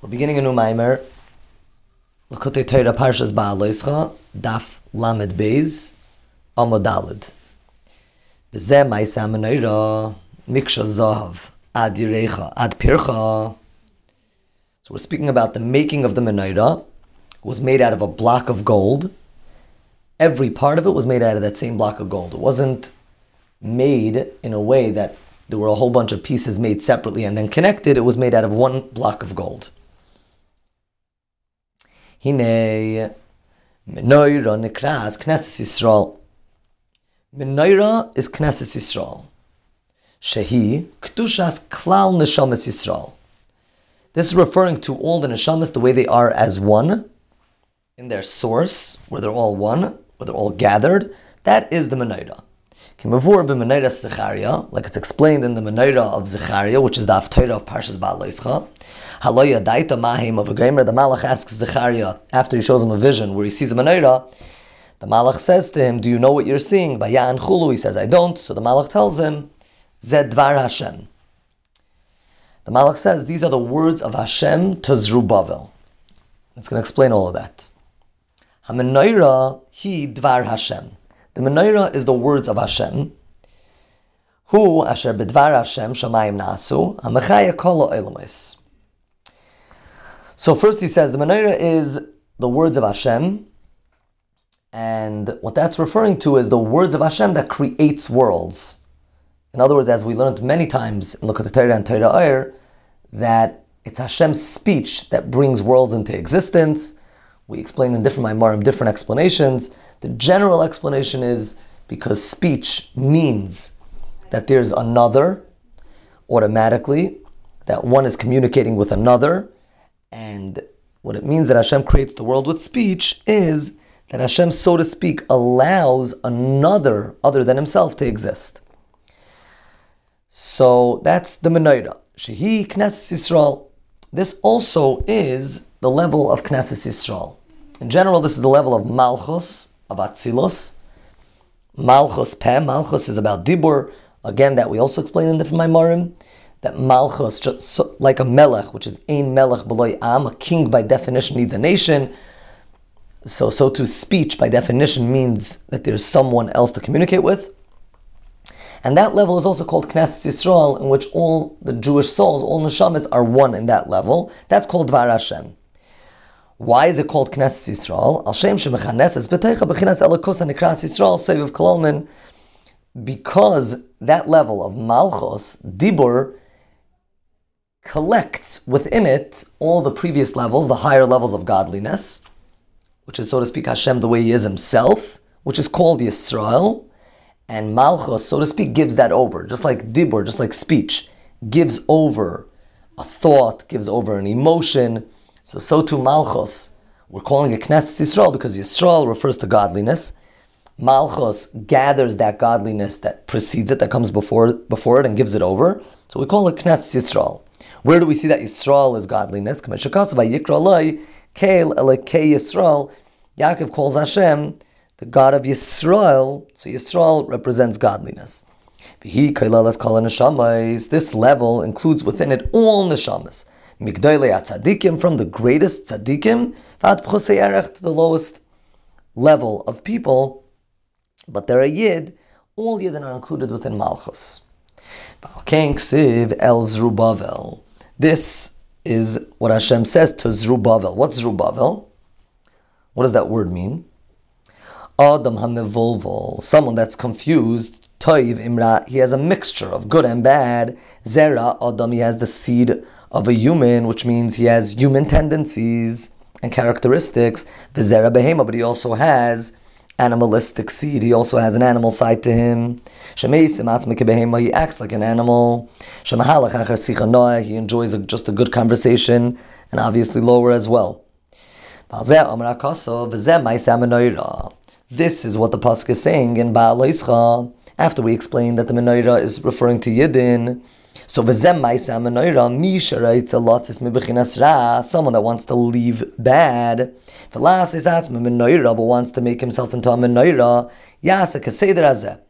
We're beginning a new Maimer. L'kutei Torah Parshas Ba'aloischa, Daf Lamed Beis, Amod Daled. B'zeh Ma'isa Menorah, Miksha Zahav, Ad Yirecha, Ad Pircha. So we're speaking about the making of the menorah. It was made out of a block of gold. Every part of it was made out of that same block of gold. It wasn't made in a way that there were a whole bunch of pieces made separately and then connected. It was made out of one block of gold. Hine Menorah Nikras Knesset Yisrael. Menorah is Knesset Yisrael. Shehi Ktushas Klal Neshamas Yisrael. This is referring to all the neshamas the way they are as one in their source, where they're all one, where they're all gathered. That is the menorah. Like it's explained in the menorah of Zechariah, which is the Haftarah of Parshas Ba'aleischa. Haloya daita mahim of a gamer. The Malach asks Zechariah after he shows him a vision where he sees a menorah. The Malach says to him, "Do you know what you're seeing?" By Ya'an Chulu, he says, "I don't." So the Malach tells him, "Zed Dvar Hashem." The Malach says these are the words of Hashem to Zerubbabel. It's going to explain all of that. Hamenorah he Dvar Hashem. The menorah is the words of Hashem. Hu asher b'dvar Hashem shamayim nasu hamechaya kol ha'olamis. So first he says the menorah is the words of Hashem, and what that's referring to is the words of Hashem that creates worlds. In other words, as we learned many times in L'kutei Torah and Torah Oyer, that it's Hashem's speech that brings worlds into existence. We explained in different Maimarim different explanations. The general explanation is because speech means that there's another automatically, that one is communicating with another, and what it means that Hashem creates the world with speech is that Hashem, so to speak, allows another other than himself to exist. So that's the menorah. Shehi Knesset Yisrael. This also is the level of Knesset Yisrael. In general, this is the level of Malchus, of Atzilus. Malchus Peh, Malchus is about Dibur. Again, that we also explain in different Maimarim. That Malchus, just so, like a Melech, which is Ein Melech Beloy Am, a king by definition needs a nation. So, so to speech by definition means that there's someone else to communicate with. And that level is also called Knesset Yisrael, in which all the Jewish souls, all neshamas, are one in that level. That's called Dvar Hashem. Why is it called Knesset Yisrael? Al Shem Shemechaneses B'teicha B'chinas Elokus Nikras Yisrael Seviv Kololmin. Because that level of Malchus, Dibur, collects within it all the previous levels, the higher levels of godliness, which is, so to speak, Hashem the way He is Himself, which is called Yisrael, and Malchus, so to speak, gives that over, just like Dibur, just like speech, gives over a thought, gives over an emotion. So, so too Malchus, we're calling it Knesset Yisrael because Yisrael refers to godliness. Malchus gathers that godliness that precedes it, that comes before, before it, and gives it over. So we call it Knesset Yisrael. Where do we see that Yisrael is godliness? Yisrael. Yaakov calls Hashem the God of Yisrael. So Yisrael represents godliness. This level includes within it all neshamas. Migdalei tzaddikim from the greatest tzaddikim to the lowest level of people. But there are yid, all yidden are included within Malchus. El Zerubbabel. This is what Hashem says to Zerubbabel. What's Zerubbabel? What does that word mean? Adam hamivulvul, someone that's confused. Toiv imra, he has a mixture of good and bad. Zera Adam, he has the seed of a human, which means he has human tendencies and characteristics. The Zera behema, but he also has animalistic seed. He also has an animal side to him. He acts like an animal. He enjoys a, just a good conversation and obviously lower as well. This is what the Pasuk is saying in Baal after we explained that the menorah is referring to Yidden. So v'zem ma'isa menorah mi sharaitz alotis mibechinas ra, someone that wants to leave bad. V'las is atzma menorah, but wants to make himself into a menorah. Yasa kaseder hazeh.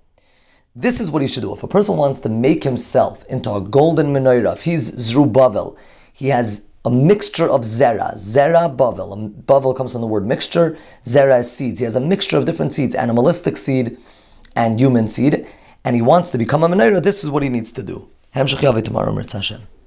This is what he should do. If a person wants to make himself into a golden menorah, if he's Zerubbabel, he has a mixture of zera, zera bavel. Bavel comes from the word mixture. Zera is seeds. He has a mixture of different seeds, animalistic seed and human seed, and he wants to become a menorah. This is what he needs to do. Hamshach tomorrow, Mirz Hashem.